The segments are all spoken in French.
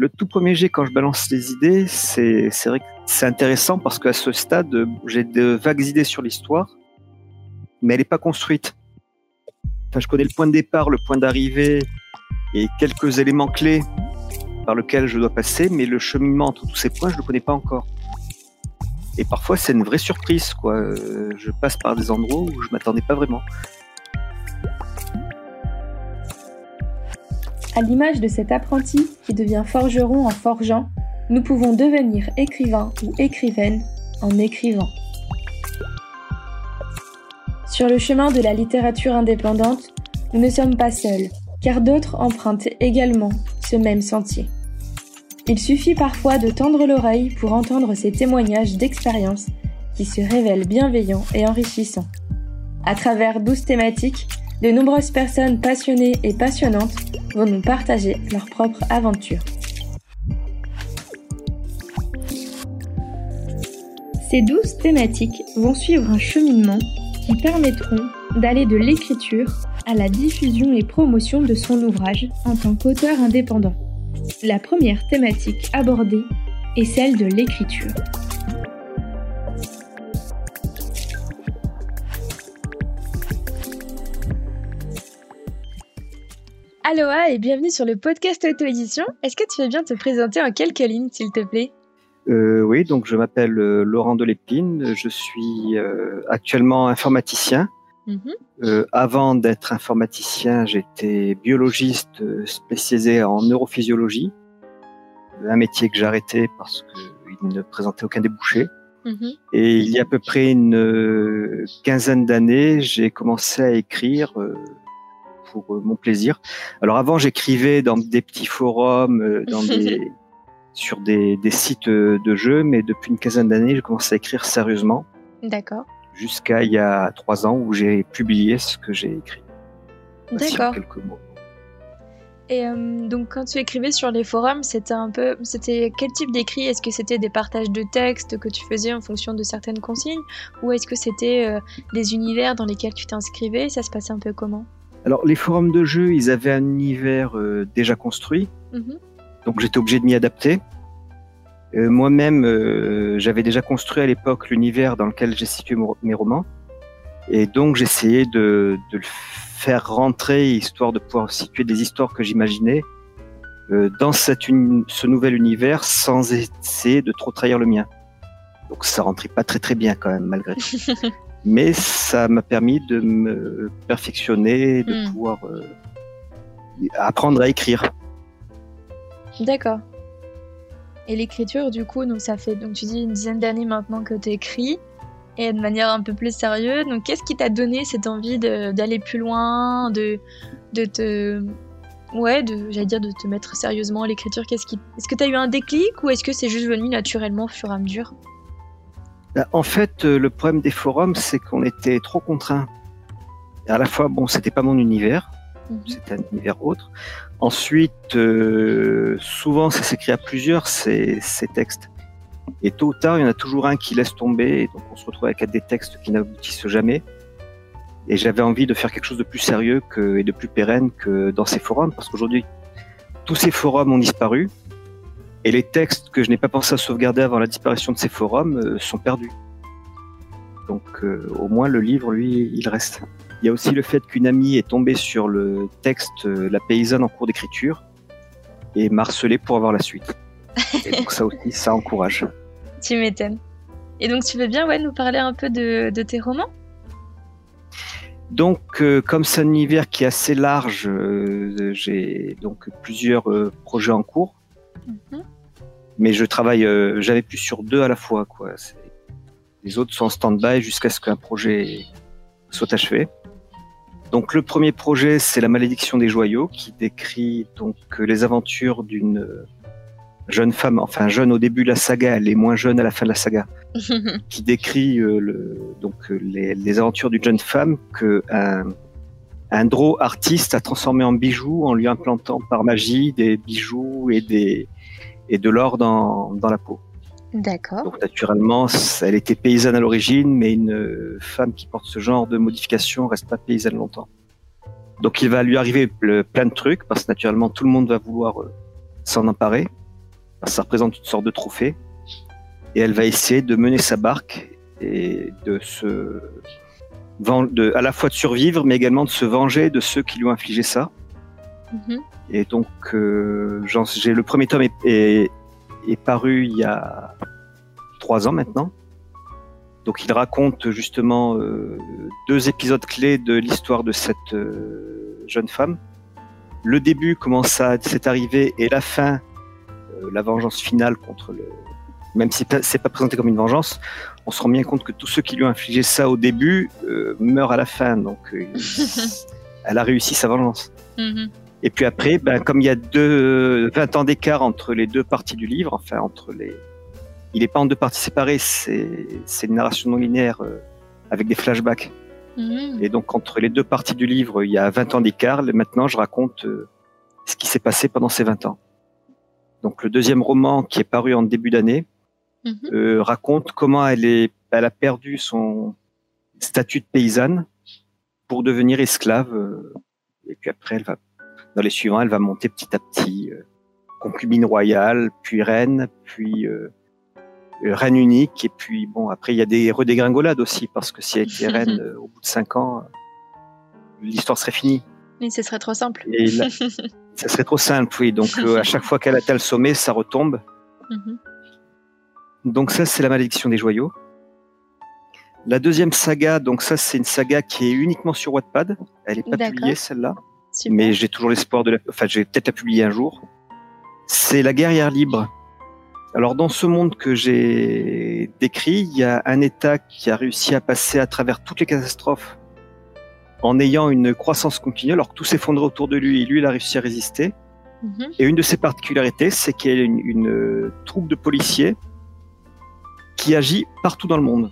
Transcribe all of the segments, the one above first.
Le tout premier jet, quand je balance les idées, c'est vrai que c'est intéressant parce qu'à ce stade, j'ai de vagues idées sur l'histoire, mais elle n'est pas construite. Enfin, je connais le point de départ, le point d'arrivée et quelques éléments clés par lesquels je dois passer, mais le cheminement entre tous ces points, je ne le connais pas encore. Et parfois, c'est une vraie surprise. Quoi. Euh, je passe par des endroits où je m'attendais pas vraiment. À l'image de cet apprenti qui devient forgeron en forgeant, nous pouvons devenir écrivain ou écrivaine en écrivant. Sur le chemin de la littérature indépendante, nous ne sommes pas seuls, car d'autres empruntent également ce même sentier. Il suffit parfois de tendre l'oreille pour entendre ces témoignages d'expérience qui se révèlent bienveillants et enrichissants. À travers douze thématiques, de nombreuses personnes passionnées et passionnantes vont nous partager leur propre aventure. Ces douze thématiques vont suivre un cheminement qui permettront d'aller de l'écriture à la diffusion et promotion de son ouvrage en tant qu'auteur indépendant. La première thématique abordée est celle de l'écriture. Aloha et bienvenue sur le podcast Auto-édition. Est-ce que tu veux bien te présenter en quelques lignes, s'il te plaît? Euh, Oui, donc je m'appelle euh, Laurent Delépine. Je suis euh, actuellement informaticien. Mhm. avant d'être informaticien, j'étais biologiste spécialisé en neurophysiologie, un métier que j'ai arrêté parce qu'il ne présentait aucun débouché. Mhm. Et il y a à peu près une quinzaine d'années, j'ai commencé à écrire pour euh, mon plaisir. Alors avant, j'écrivais dans des petits forums, euh, dans des, sur des, des, sites euh, de jeux, mais depuis une quinzaine d'années, j'ai commencé à écrire sérieusement. D'accord. Jusqu'à il y a trois ans où j'ai publié ce que j'ai écrit. D'accord. Quelques mots. Et donc, quand tu écrivais sur les forums, c'était un peu, c'était quel type d'écrit? Est-ce que c'était des partages de textes que tu faisais en fonction de certaines consignes, ou est-ce que c'était des univers dans lesquels tu t'inscrivais? Ça se passait un peu comment? Alors, les forums de jeu, ils avaient un univers euh, déjà construit, mhm. donc j'étais obligé de m'y adapter. Euh, moi-même, euh, j'avais déjà construit à l'époque l'univers dans lequel j'ai situé mes romans, et donc j'essayais de, de, le faire rentrer, histoire de pouvoir situer des histoires que j'imaginais dans cette ce nouvel univers sans essayer de trop trahir le mien. Donc ça rentrait pas très très bien quand même, malgré tout. mais ça m'a permis de me perfectionner, de hmm. pouvoir euh, apprendre à écrire. D'accord. Et l'écriture, du coup, donc ça fait, donc tu dis une dizaine d'années maintenant que tu écris, et de manière un peu plus sérieuse. Donc, qu'est-ce qui t'a donné cette envie d'aller plus loin, de, de te, ouais, de, j'allais dire, de te mettre sérieusement à l'écriture? Qu'est-ce qui, est-ce que tu as eu un déclic ou est-ce que c'est juste venu naturellement au fur et à mesure? En fait, euh, le problème des forums, c'est qu'on était trop contraints. À la fois, bon, c'était pas mon univers, mhm. c'était un univers autre. Ensuite, euh, souvent, ça s'écrit à plusieurs, ces, ces textes. Et tôt ou tard, il y en a toujours un qui laisse tomber, et donc on se retrouve avec des textes qui n'aboutissent jamais. Et j'avais envie de faire quelque chose de plus sérieux que, et de plus pérenne que dans ces forums, parce qu'aujourd'hui, tous ces forums ont disparu. Et les textes que je n'ai pas pensé à sauvegarder avant la disparition de ces forums euh, sont perdus. Donc euh, au moins le livre, lui, il reste. Il y a aussi le fait qu'une amie est tombée sur le texte euh, La paysanne en cours d'écriture et marcelée pour avoir la suite. Et donc ça aussi, ça encourage. Tu m'étonnes. Et donc tu veux bien ouais, nous parler un peu de, tes romans? Donc, comme c'est un univers qui est assez large, j'ai donc plusieurs projets en cours. Mhm. Mais je travaille, euh, j'avais plus sur deux à la fois. Quoi. Les autres sont en stand-by jusqu'à ce qu'un projet soit achevé. Donc le premier projet, c'est La malédiction des joyaux, qui décrit donc les aventures d'une jeune femme, enfin jeune au début de la saga, elle est moins jeune à la fin de la saga, qui décrit euh, le, donc les, les aventures d'une jeune femme que un, un draw artiste a transformé en bijoux en lui implantant par magie des bijoux et des et de l'or dans, dans la peau. D'accord. Donc naturellement, elle était paysanne à l'origine, mais une femme qui porte ce genre de modification reste pas paysanne longtemps. Donc il va lui arriver plein de trucs parce que naturellement tout le monde va vouloir euh, s'en emparer. Ça représente une sorte de trophée. Et elle va essayer de mener sa barque et de se de, à la fois de survivre, mais également de se venger de ceux qui lui ont infligé ça. Mhm. Et donc, euh, j'ai le premier tome est, est, paru il y a trois ans maintenant. Donc, il raconte justement euh, deux épisodes clés de l'histoire de cette euh, jeune femme. Le début, comment ça s'est arrivé, et la fin, la vengeance finale contre le. Même si c'est pas présenté comme une vengeance, on se rend bien compte que tous ceux qui lui ont infligé ça au début meurent à la fin. Donc, elle a réussi sa vengeance. Mhm. Et puis après, ben, comme il y a deux, 20 ans d'écart entre les deux parties du livre, enfin entre les, il n'est pas en deux parties séparées, c'est, c'est une narration non linéaire euh, avec des flashbacks. Mmh. Et donc entre les deux parties du livre, il y a 20 ans d'écart. Maintenant, je raconte euh, ce qui s'est passé pendant ces 20 ans. Donc le deuxième roman qui est paru en début d'année mmh. euh, raconte comment elle est, elle a perdu son statut de paysanne pour devenir esclave. Euh, et puis après, elle va dans les suivants, elle va monter petit à petit euh, concubine royale, puis reine, puis euh, euh, reine unique. Et puis bon, après il y a des redégringolades aussi parce que si elle était reine au bout de cinq ans, l'histoire serait finie. Mais ce serait trop simple. ça serait trop simple, oui. Donc à chaque fois qu'elle atteint le sommet, ça retombe. Mhm. Donc ça, c'est la malédiction des joyaux. La deuxième saga, donc ça, c'est une saga qui est uniquement sur Wattpad. Elle n'est pas publiée, celle-là mais j'ai toujours l'espoir de la, enfin, j'ai peut-être la publier un jour. C'est la guerrière libre. Alors, dans ce monde que j'ai décrit, il y a un État qui a réussi à passer à travers toutes les catastrophes en ayant une croissance continue, alors que tout s'effondrait autour de lui, et lui, il a réussi à résister. Mhm. Et une de ses particularités, c'est qu'il y a une, une troupe de policiers qui agit partout dans le monde.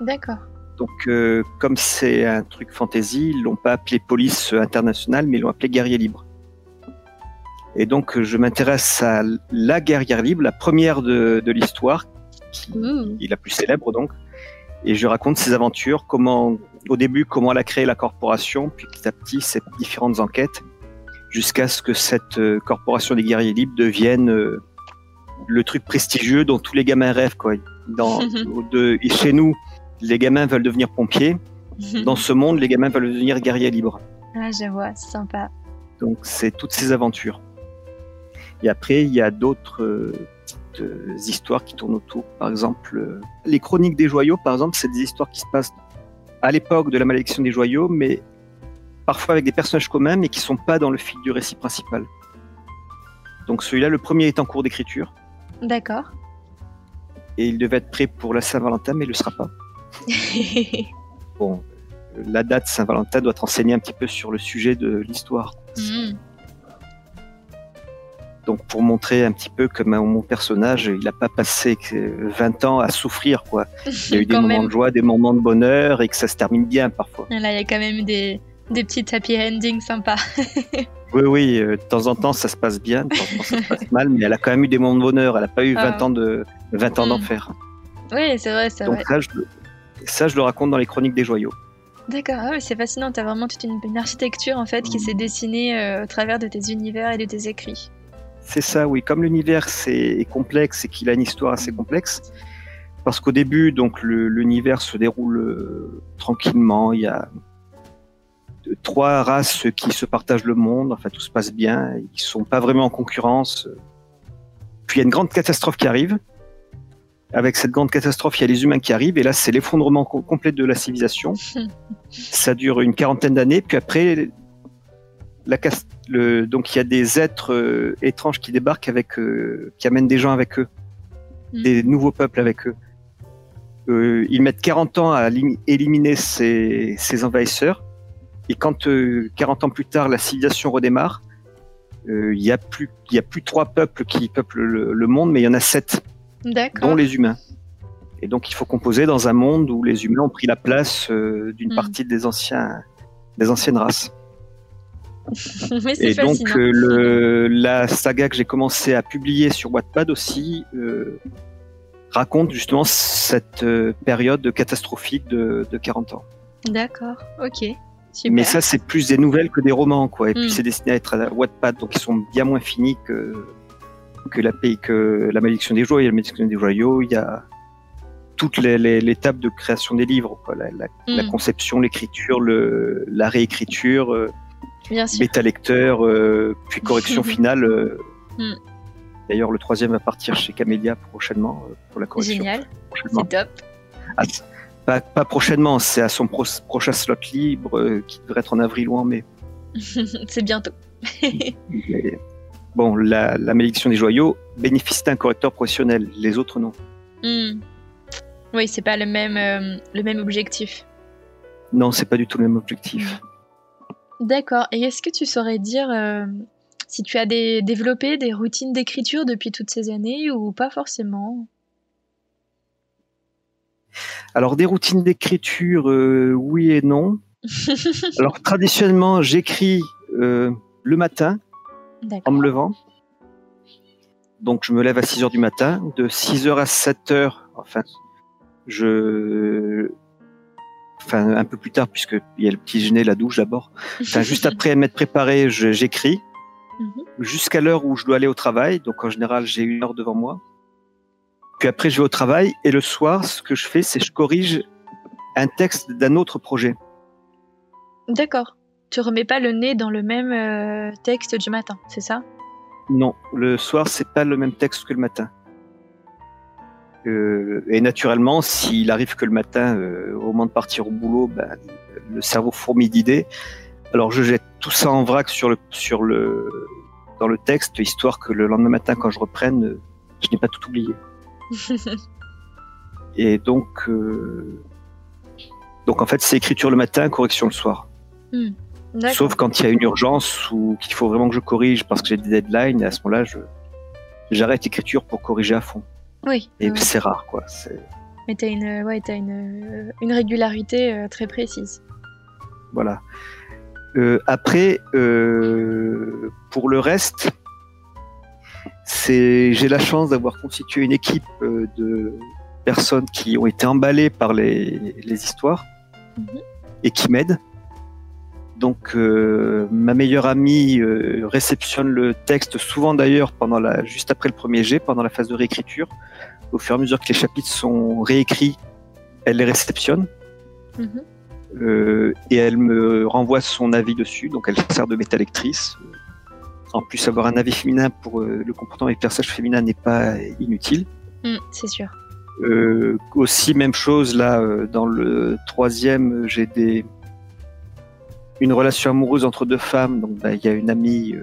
D'accord. Donc, euh, comme c'est un truc fantasy, ils l'ont pas appelé police internationale, mais ils l'ont appelé guerrier libre. Et donc, je m'intéresse à la guerrière libre, la première de, l'histoire, qui est la plus célèbre donc. Et je raconte ses aventures, comment, au début, comment elle a créé la corporation, puis petit à petit, ses différentes enquêtes, jusqu'à ce que cette euh, corporation des guerriers libres devienne euh, le truc prestigieux dont tous les gamins rêvent, quoi. Dans, de, et chez nous, les gamins veulent devenir pompiers. Dans ce monde, les gamins veulent devenir guerriers libres. Ah, je vois, c'est sympa. Donc, c'est toutes ces aventures. Et après, il y a d'autres euh, euh, histoires qui tournent autour. Par exemple, euh, les chroniques des joyaux, par exemple, c'est des histoires qui se passent à l'époque de la malédiction des joyaux, mais parfois avec des personnages communs, mais qui sont pas dans le fil du récit principal. Donc celui-là, le premier est en cours d'écriture. D'accord. Et il devait être prêt pour la Saint-Valentin, mais il ne le sera pas. bon, la date Saint-Valentin doit enseigner un petit peu sur le sujet de l'histoire. Mm. Donc pour montrer un petit peu que mon personnage, il n'a pas passé 20 ans à souffrir. quoi. Il y a eu des moments de joie, des moments de bonheur et que ça se termine bien parfois. Là, il y a quand même des, des petites happy endings sympas. oui, oui, euh, de temps en temps ça se passe bien, de temps en temps ça se passe mal, mais elle a quand même eu des moments de bonheur. Elle n'a pas eu 20 ah. ans de 20 ans mm. d'enfer. Oui, c'est vrai, c'est vrai. Ça, je, ça, je le raconte dans les chroniques des joyaux. D'accord, ah c'est fascinant. Tu as vraiment toute une, architecture en fait qui s'est dessinée euh, au travers de tes univers et de tes écrits. C'est ça, oui. Comme l'univers est complexe et qu'il a une histoire assez complexe, parce qu'au début, donc l'univers se déroule euh, tranquillement. Il y a trois races qui se partagent le monde. Enfin, tout se passe bien. Ils sont pas vraiment en concurrence. Puis il y a une grande catastrophe qui arrive avec cette grande catastrophe, il y a les humains qui arrivent, et là, c'est l'effondrement complet de la civilisation. Ça dure une quarantaine d'années, puis après, la, le, donc il y a des êtres euh, étranges qui débarquent avec, euh, qui amènent des gens avec eux, hmm. des nouveaux peuples avec eux. Euh, ils mettent 40 ans à éliminer ces, ces envahisseurs, et quand 40 ans plus tard, la civilisation redémarre, il y a plus, y a plus trois peuples qui peuplent le, le monde, mais il y en a sept dont les humains. Et donc il faut composer dans un monde où les humains ont pris la place euh, d'une hmm. partie des, anciens, des anciennes races. et donc euh, le, la saga que j'ai commencé à publier sur Wattpad aussi euh, raconte justement cette période catastrophique de, de 40 ans. D'accord, ok. Mais ça, c'est plus des nouvelles que des romans, quoi. Et puis, hmm. c'est destiné à être à Wattpad, donc ils sont bien moins finis que, que la, que la malédiction des joyaux, il y a la malédiction des joyaux, il y a toute l'étape de création des livres, La, mm. conception, l'écriture, la réécriture, euh, bêta lecteur, euh, puis correction finale. Euh. Mm. D'ailleurs, le troisième va partir chez Camélia prochainement pour la correction. Génial, c'est top. Ah, pas, prochainement, c'est à son prochain slot libre qui devrait être en avril ou en mai. c'est bientôt. bon, la, malédiction des joyaux bénéficie d'un correcteur professionnel, les autres non. Mm. Oui, c'est pas le même, euh, le même objectif. Non, c'est pas du tout le même objectif. D'accord. Et est-ce que tu saurais dire euh, si tu as des, développé des routines d'écriture depuis toutes ces années ou pas forcément? Alors, des routines d'écriture, euh, oui et non. Alors, traditionnellement, j'écris le matin en me levant. Donc, je me lève à 6 h du matin. De 6 h à 7 h, enfin, je enfin un peu plus tard puisque il y a le petit déjeuner, la douche d'abord. Enfin juste après m'être préparé, j'écris mhm. jusqu'à l'heure où je dois aller au travail. Donc en général j'ai une heure devant moi. Puis après je vais au travail et le soir ce que je fais c'est je corrige un texte d'un autre projet. D'accord. Tu remets pas le nez dans le même euh, texte du matin, c'est ça? Non, le soir c'est pas le même texte que le matin. Euh, et naturellement, s'il arrive que le matin, euh, au moment de partir au boulot, ben, le cerveau fourmille d'idées. Alors je jette tout ça en vrac sur le, sur le, dans le texte, histoire que le lendemain matin, quand je reprenne, je n'ai pas tout oublié. et donc, donc en fait, c'est écriture le matin, correction le soir. Hmm. Sauf quand il y a une urgence ou qu'il faut vraiment que je corrige parce que j'ai des deadlines, et à ce moment-là, j'arrête l'écriture pour corriger à fond. Oui. Et c'est rare, quoi. Mais tu as, une, ouais, as une, une régularité euh, très précise. Voilà. Euh, après, euh, pour le reste, c'est j'ai la chance d'avoir constitué une équipe de personnes qui ont été emballées par les, les histoires mhm. et qui m'aident. Donc, ma meilleure amie réceptionne le texte souvent d'ailleurs pendant la, juste après le premier jet, pendant la phase de réécriture au fur et à mesure que les chapitres sont réécrits, elle les réceptionne. Mhm. Euh, et elle me renvoie son avis dessus, donc elle sert de métalectrice. En plus, avoir un avis féminin pour euh, le comportement des personnages féminins n'est pas inutile. Mm, c'est sûr. Euh, aussi, même chose là, dans le troisième, j'ai des une relation amoureuse entre deux femmes. Donc, bah, il y a une amie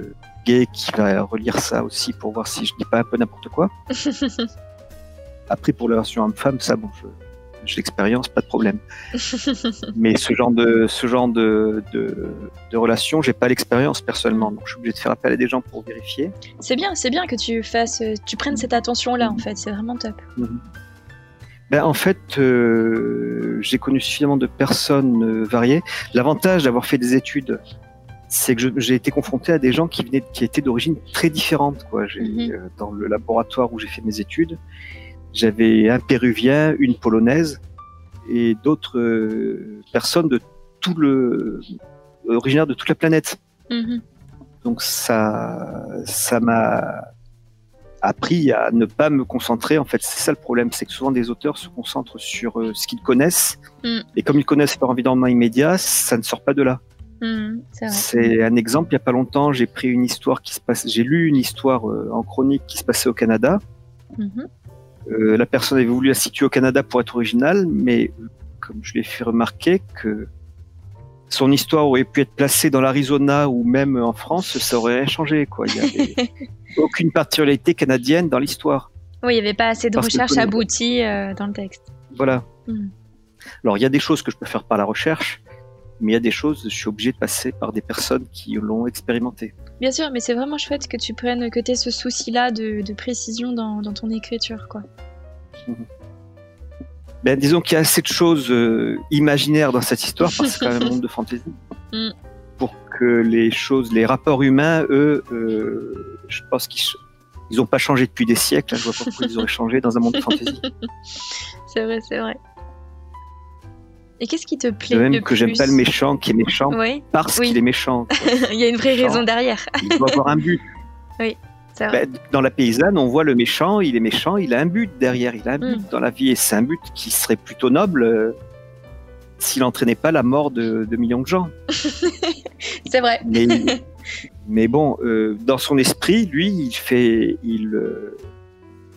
gay qui va relire ça aussi pour voir si je dis pas un peu n'importe quoi. Après, pour la version homme-femme, ça, bon, j'ai l'expérience, pas de problème. Mais ce genre de, ce genre de, de, de relation, j'ai pas l'expérience personnellement, donc je suis obligé de faire appel à des gens pour vérifier. C'est bien, c'est bien que tu fasses, tu prennes cette attention-là, en fait, c'est vraiment top. Mhm. Ben, en fait, euh, j'ai connu suffisamment de personnes euh, variées. L'avantage d'avoir fait des études, c'est que j'ai été confronté à des gens qui venaient, qui étaient d'origine très différente. Quoi. Mhm. Euh, dans le laboratoire où j'ai fait mes études, j'avais un Péruvien, une Polonaise et d'autres euh, personnes de tout le originaire de toute la planète. Mhm. Donc ça, ça m'a appris à ne pas me concentrer. En fait, c'est ça le problème, c'est que souvent des auteurs se concentrent sur euh, ce qu'ils connaissent, mm. et comme ils connaissent leur environnement immédiat, ça ne sort pas de là. Mm, c'est un exemple. Il y a pas longtemps, j'ai pris une histoire qui se passe. J'ai lu une histoire euh, en chronique qui se passait au Canada. Mhm. Euh, la personne avait voulu la situer au Canada pour être originale, mais comme je l'ai fait remarquer que son histoire aurait pu être placée dans l'Arizona ou même en France, ça aurait changé. Quoi. Il n'y avait aucune particularité canadienne dans l'histoire. Oui, il n'y avait pas assez de recherche aboutie euh, dans le texte. Voilà. Hmm. Alors, il y a des choses que je peux faire par la recherche, mais il y a des choses, je suis obligé de passer par des personnes qui l'ont expérimenté. Bien sûr, mais c'est vraiment chouette que tu prennes, que tu aies ce souci-là de, précision dans, ton écriture, quoi. Mhm. Ben, disons qu'il y a assez de choses euh, imaginaires dans cette histoire, parce que c'est quand même un monde de fantaisie. Mm. Pour que les choses, les rapports humains, eux, euh, je pense qu'ils n'ont pas changé depuis des siècles. Hein, je vois pas pourquoi ils auraient changé dans un monde de fantaisie. c'est vrai, c'est vrai. Et qu'est-ce qui te plaît Même que j'aime pas le méchant qui est méchant parce qu'il est méchant. Il y a une vraie raison derrière. il doit avoir un but. Oui. Ben, dans la paysanne, on voit le méchant, il est méchant, il a un but derrière, il a un but mm. dans la vie, et c'est un but qui serait plutôt noble euh, s'il n'entraînait pas la mort de, millions de gens. c'est vrai. Mais, bon, euh, dans son esprit, lui, il fait, il, euh,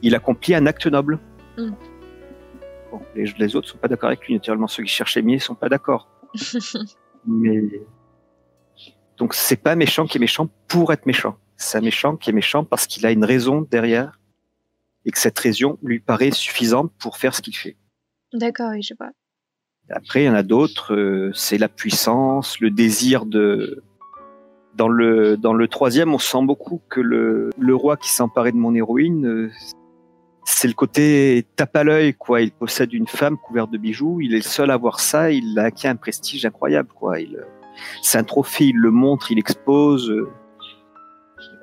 il accomplit un acte noble. Mm. les, les, autres sont pas d'accord avec lui. Naturellement, ceux qui cherchent les sont pas d'accord. mais donc c'est pas méchant qui est méchant pour être méchant. C'est un méchant qui est méchant parce qu'il a une raison derrière et que cette raison lui paraît suffisante pour faire ce qu'il fait. D'accord, oui, je vois. Après, il y en a d'autres, euh, c'est la puissance, le désir de. Dans le, dans le troisième, on sent beaucoup que le, le roi qui s'emparait de mon héroïne, euh, c'est le côté tape à l'œil, quoi. Il possède une femme couverte de bijoux, il est le seul à avoir ça, il a acquis un prestige incroyable, quoi. Il, c'est un trophée, il le montre, il expose.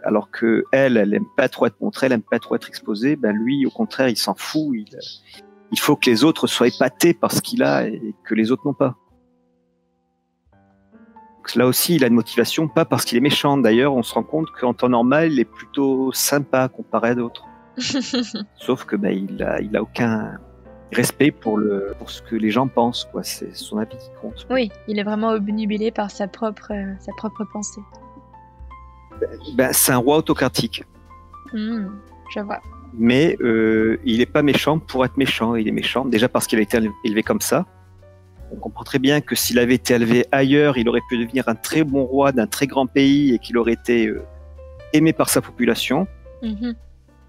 Alors que elle, elle aime pas trop être montrée, elle aime pas trop être exposée. Ben lui, au contraire, il s'en fout. Il, il faut que les autres soient épatés par ce qu'il a et que les autres n'ont pas. là aussi, il a une motivation, pas parce qu'il est méchant. D'ailleurs, on se rend compte qu'en temps normal, il est plutôt sympa comparé à d'autres. Sauf que ben, il a, il a aucun, respect pour, le, pour ce que les gens pensent. Quoi. C'est son avis qui compte. Oui, il est vraiment obnubilé par sa propre, euh, sa propre pensée. Ben, c'est un roi autocratique. Hmm, je vois. Mais euh, il n'est pas méchant pour être méchant. Il est méchant déjà parce qu'il a été élevé comme ça. On comprend très bien que s'il avait été élevé ailleurs, il aurait pu devenir un très bon roi d'un très grand pays et qu'il aurait été euh, aimé par sa population. Mm-hmm.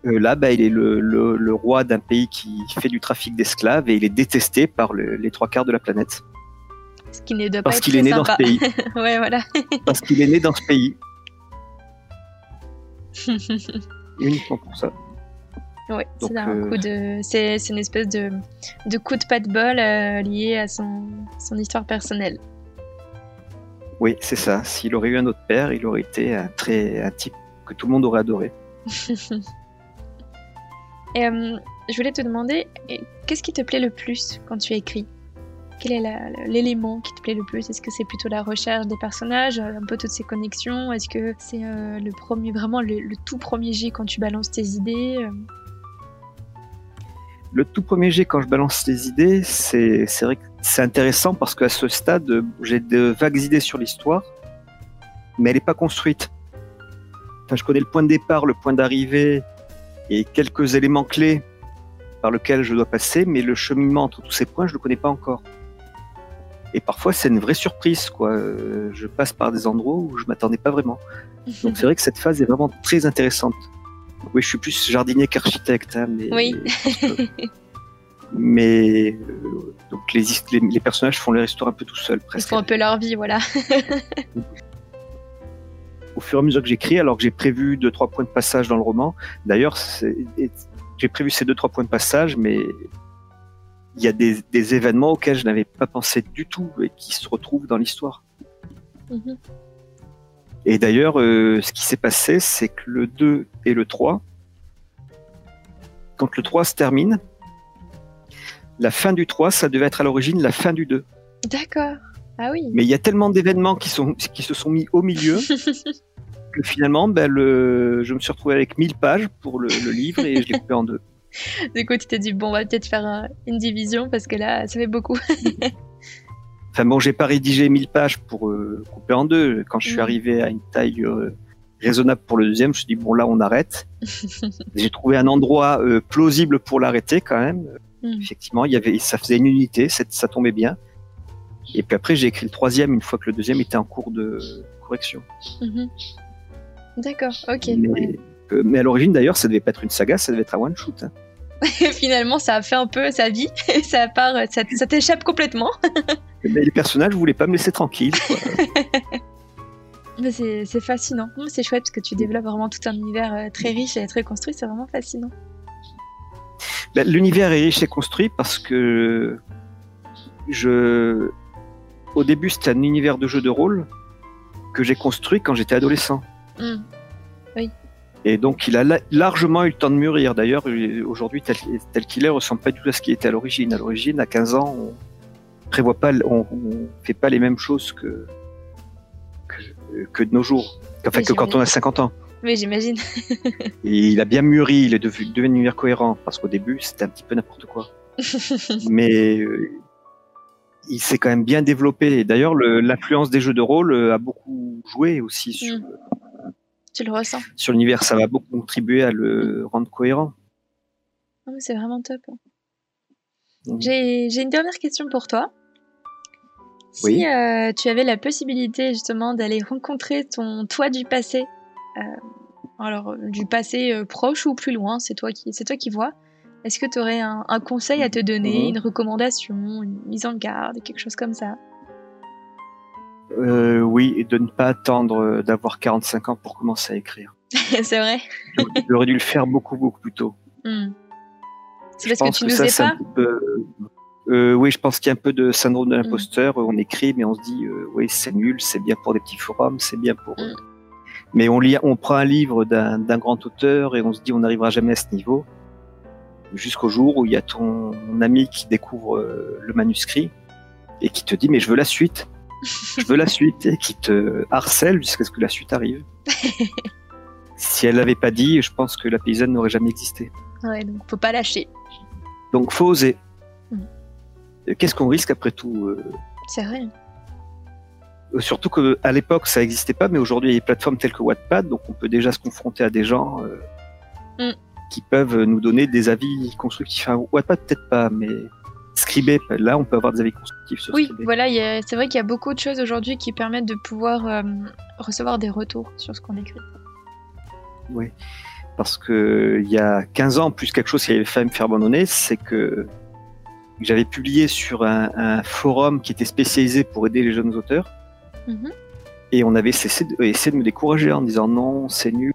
Euh, là, bah, il est le, roi d'un pays qui fait du trafic d'esclaves et il est détesté par les trois quarts de la planète. Ce qui ne Parce qu'il est né dans ce pays. ouais, voilà. Parce qu'il est né dans ce pays. Uniquement pour ça. Oui, c'est un euh, coup de, c'est, une espèce de, de coup de pas de bol euh, lié à son, son histoire personnelle. Oui, c'est ça. S'il aurait eu un autre père, il aurait été un très un type que tout le monde aurait adoré. Euh, je voulais te demander, qu'est-ce qui te plaît le plus quand tu écris Quel est l'élément qui te plaît le plus? Est-ce que c'est plutôt la recherche des personnages, un peu toutes ces connexions? Est-ce que c'est euh, le premier, vraiment le, tout premier jet quand tu balances tes idées euh? Le tout premier jet quand je balance tes idées, c'est c'est intéressant parce qu'à ce stade, j'ai de vagues idées sur l'histoire, mais elle n'est pas construite. Enfin, je connais le point de départ, le point d'arrivée, et quelques éléments clés par lesquels je dois passer, mais le cheminement entre tous ces points, je ne le connais pas encore. Et parfois, c'est une vraie surprise. Quoi. Euh, je passe par des endroits où je m'attendais pas vraiment. Donc c'est vrai que cette phase est vraiment très intéressante. Oui, je suis plus jardinier qu'architecte. Hein, mais, oui. mais euh, donc les, les, personnages font leur histoire un peu tout seuls, presque. Ils font un peu leur vie, voilà. au fur et à mesure que j'écris, alors que j'ai prévu deux trois points de passage dans le roman. D'ailleurs, j'ai prévu ces deux trois points de passage, mais il y a des, événements auxquels je n'avais pas pensé du tout et qui se retrouvent dans l'histoire. Mhm. Et d'ailleurs, euh, ce qui s'est passé, c'est que le 2 et le 3, quand le 3 se termine, la fin du 3, ça devait être à l'origine la fin du 2. D'accord. Ah oui. Mais il y a tellement d'événements qui, sont, qui se sont mis au milieu que finalement, ben, le, je me suis retrouvé avec 1000 pages pour le, livre et je l'ai coupé en deux. Du coup, tu t'es dit, bon, on va peut-être faire une division parce que là, ça fait beaucoup. enfin bon, j'ai pas rédigé 1000 pages pour euh, couper en deux. Quand je suis mm. arrivé à une taille euh, raisonnable pour le deuxième, je me suis dit, bon, là, on arrête. j'ai trouvé un endroit euh, plausible pour l'arrêter quand même. Mm. Effectivement, il y avait, ça faisait une unité, ça tombait bien. Et puis après, j'ai écrit le troisième une fois que le deuxième était en cours de correction. Mhm. D'accord, ok. Mais, à l'origine, d'ailleurs, ça devait pas être une saga, ça devait être un one-shoot. Hein. Finalement, ça a fait un peu sa vie, ça part, ça, ça t'échappe complètement. mais les personnages voulaient pas me laisser tranquille. c'est fascinant. C'est chouette parce que tu développes vraiment tout un univers euh, très riche et très construit, c'est vraiment fascinant. Ben, l'univers est riche et construit parce que je, au début, c'était un univers de jeu de rôle que j'ai construit quand j'étais adolescent. Hmm. Oui. Et donc, il a largement eu le temps de mûrir. D'ailleurs, aujourd'hui, tel, qu'il est, ressemble pas du tout à ce qui était à l'origine. À l'origine, à 15 ans, on prévoit pas, on, fait pas les mêmes choses que, que, de nos jours. Enfin, que quand on a 50 ans. Oui, j'imagine. il a bien mûri, il est devenu, devenu cohérent, parce qu'au début, c'était un petit peu n'importe quoi. Mais euh, il s'est quand même bien développé. D'ailleurs, l'influence des jeux de rôle euh, a beaucoup joué aussi sur, mm. Tu le ressens. sur l'univers. Ça va beaucoup contribuer à le rendre cohérent. c'est vraiment top. Mm. J'ai une dernière question pour toi. Si euh, tu avais la possibilité justement d'aller rencontrer ton toi du passé, euh, alors du passé proche ou plus loin, c'est toi qui c'est toi qui vois. Est-ce que tu aurais un, conseil à te donner, mhm. une recommandation, une mise en garde, quelque chose comme ça? Euh, Oui, et de ne pas attendre euh, d'avoir 45 ans pour commencer à écrire. c'est vrai. J'aurais dû le faire beaucoup, beaucoup plus tôt. Hmm. C'est parce que tu n'osais pas euh, Oui, je pense qu'il y a un peu de syndrome de l'imposteur. On écrit, mais on se dit, oui, c'est nul, c'est bien pour des petits forums, c'est bien pour... Hmm. Mais on, lit, on prend un livre d'un grand auteur et on se dit, on n'arrivera jamais à ce niveau jusqu'au jour où il y a ton ami qui découvre euh, le manuscrit et qui te dit mais je veux la suite, je veux la suite et qui te harcèle jusqu'à ce que la suite arrive. si elle l'avait pas dit, je pense que la paysanne n'aurait jamais existé. Ouais, donc faut pas lâcher. Donc faut oser. Mm. Qu'est-ce qu'on risque après tout euh C'est vrai. Surtout qu'à l'époque ça n'existait pas, mais aujourd'hui il y a des plateformes telles que Wattpad, donc on peut déjà se confronter à des gens. Euh, mm qui peuvent nous donner des avis constructifs. Enfin, Wattpad peut-être pas, mais Scribé, là, on peut avoir des avis constructifs sur Oui, voilà, c'est vrai qu'il y a beaucoup de choses aujourd'hui qui permettent de pouvoir euh, recevoir des retours sur ce qu'on écrit. Oui, parce que il y a 15 ans, plus quelque chose qui avait fait me faire abandonner, c'est que j'avais publié sur un, forum qui était spécialisé pour aider les jeunes auteurs. Mhm. Et on avait essayé de, essayé de me décourager en disant non, c'est nul,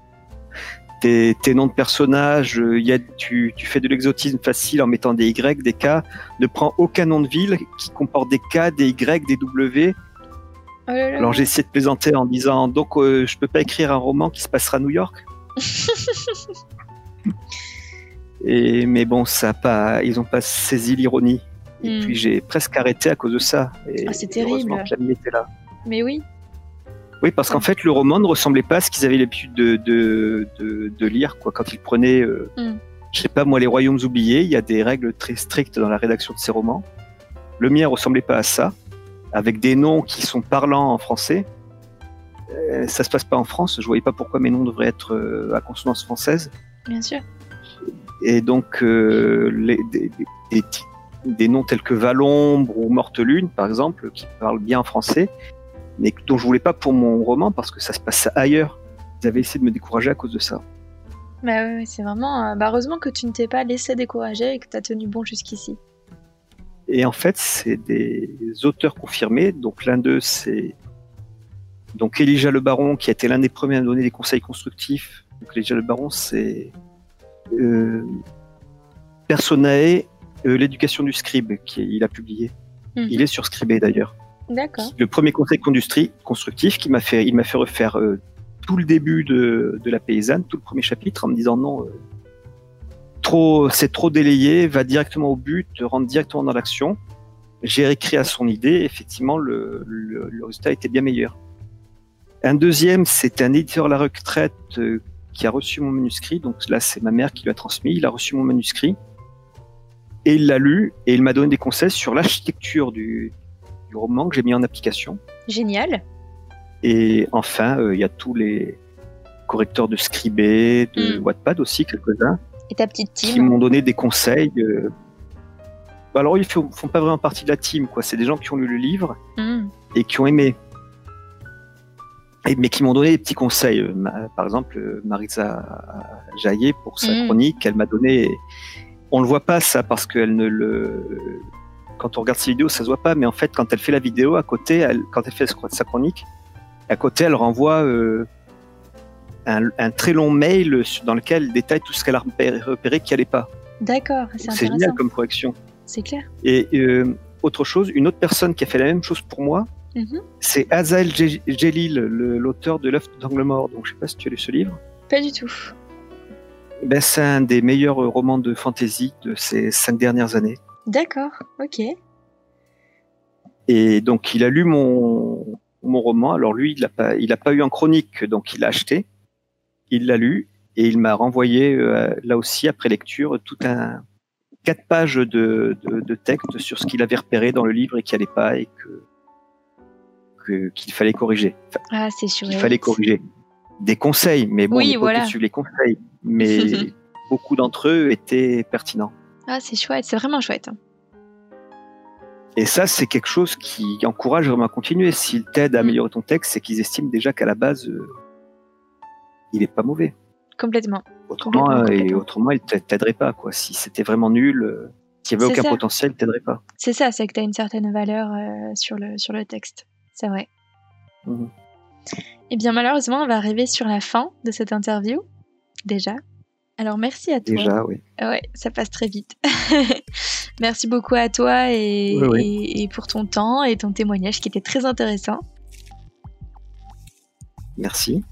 tes, noms de personnages, euh, y a, tu, fais de l'exotisme facile en mettant des Y, des K. Ne prends aucun nom de ville qui comporte des K, des Y, des W. Oh Alors j'ai essayé de plaisanter en disant donc euh, je peux pas écrire un roman qui se passera à New York? Et mais bon, ça pas, ils ont pas saisi l'ironie. Et hmm. puis j'ai presque arrêté à cause de ça. ah, c'est terrible. Là. Mais oui. Oui, parce qu'en fait, le roman ne ressemblait pas à ce qu'ils avaient l'habitude de, de, de, lire. Quoi. Quand ils prenaient, euh, mm. je sais pas moi, les royaumes oubliés, il y a des règles très strictes dans la rédaction de ces romans. Le mien ressemblait pas à ça, avec des noms qui sont parlants en français. Euh, ça se passe pas en France. Je voyais pas pourquoi mes noms devraient être euh, à consonance française. Bien sûr. Et donc, euh, les, des, des, des, noms tels que Valombre ou Mortelune, par exemple, qui parlent bien en français, mais dont je voulais pas pour mon roman parce que ça se passe ailleurs. Ils avaient essayé de me décourager à cause de ça. Bah ouais, c'est vraiment. Euh, bah heureusement que tu ne t'es pas laissé décourager et que tu as tenu bon jusqu'ici. Et en fait, c'est des auteurs confirmés. Donc l'un d'eux, c'est donc Elijah Le Baron, qui a été l'un des premiers à donner des conseils constructifs. Donc Elijah Le Baron, c'est euh, Personae, euh, l'éducation du scribe, qu'il a publié. Mhm. Il est sur Scribé d'ailleurs. Le premier conseil constructif qui m'a fait, il m'a fait refaire euh, tout le début de, la paysanne, tout le premier chapitre, en me disant non, euh, trop, c'est trop délayé, va directement au but, rentre directement dans l'action. J'ai réécrit à son idée, effectivement, le, résultat était bien meilleur. Un deuxième, c'est un éditeur à la retraite euh, qui a reçu mon manuscrit. Donc là, c'est ma mère qui lui a transmis. Il a reçu mon manuscrit et il l'a lu et il m'a donné des conseils sur l'architecture du, du roman que j'ai mis en application. Génial. Et enfin, euh, il y a tous les correcteurs de Scribé, de hmm. Wattpad aussi, quelques-uns. Et ta petite team Qui m'ont donné des conseils. Euh. Bah, alors, ils font, font pas vraiment partie de la team, quoi. C'est des gens qui ont lu le livre hmm. et qui ont aimé. Et, mais qui m'ont donné des petits conseils. Euh, par exemple, Marisa Jaillet, pour sa hmm. chronique, elle m'a donné. On le voit pas, ça, parce qu'elle ne le quand on regarde ses vidéos, ça se voit pas, mais en fait, quand elle fait la vidéo, à côté, elle, quand elle fait sa chronique, à côté, elle renvoie euh, un, très long mail dans lequel elle détaille tout ce qu'elle a repéré, qui n'allait pas. D'accord, c'est C'est génial comme correction. C'est clair. Et euh, autre chose, une autre personne qui a fait la même chose pour moi, mhm. c'est Azael Jelil, l'auteur de l'œuf d'angle mort. Donc, je sais pas si tu as lu ce livre. Pas du tout. Ben, c'est un des meilleurs romans de fantasy de ces cinq dernières années. D'accord, ok. Et donc il a lu mon, mon roman. Alors lui, il n'a pas, il a pas eu en chronique, donc il l'a acheté. il l'a lu et il m'a renvoyé euh, là aussi après lecture tout un quatre pages de, de, texte sur ce qu'il avait repéré dans le livre et qui allait pas et que qu'il fallait corriger. ah, c'est chouette. Il fallait corriger des conseils, mais bon, oui, voilà. suivre les conseils, mais beaucoup d'entre eux étaient pertinents. Ah, c'est chouette, c'est vraiment chouette. Et ça, c'est quelque chose qui encourage vraiment à continuer. S'ils t'aident à mm. améliorer ton texte, c'est qu'ils estiment déjà qu'à la base, euh, il n'est pas mauvais. Complètement. Autrement, euh, Et autrement, il t'aiderait pas. Quoi. Si c'était vraiment nul, euh, s'il n'y avait aucun potentiel, il t'aiderait pas. C'est ça, c'est que tu as une certaine valeur sur, le, sur le texte. C'est vrai. Mmh. Eh bien, malheureusement, on va arriver sur la fin de cette interview. Déjà. Alors, merci à toi. Déjà, oui. Ouais, ça passe très vite. merci beaucoup à toi et, pour ton temps et ton témoignage qui était très intéressant. Merci.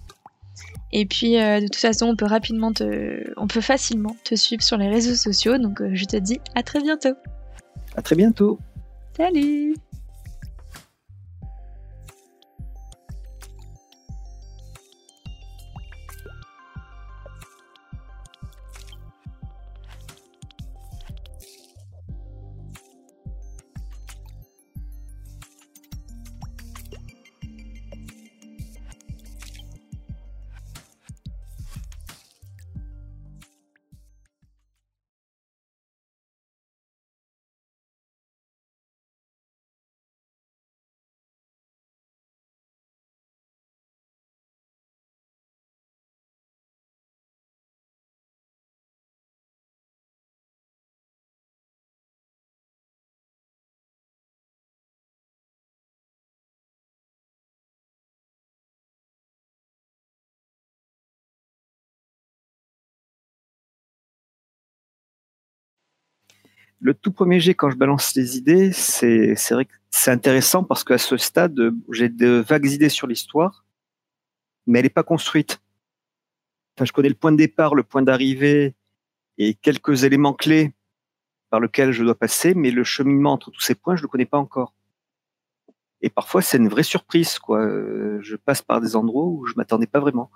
Et puis, euh, de toute façon, on peut rapidement te, on peut facilement te suivre sur les réseaux sociaux. Donc, euh, je te dis à très bientôt. À très bientôt. Salut. Le tout premier jet, quand je balance les idées, c'est vrai que c'est intéressant parce qu'à ce stade, j'ai de vagues idées sur l'histoire, mais elle n'est pas construite. Enfin, je connais le point de départ, le point d'arrivée et quelques éléments clés par lesquels je dois passer, mais le cheminement entre tous ces points, je ne le connais pas encore. Et parfois, c'est une vraie surprise, quoi. Je passe par des endroits où je m'attendais pas vraiment.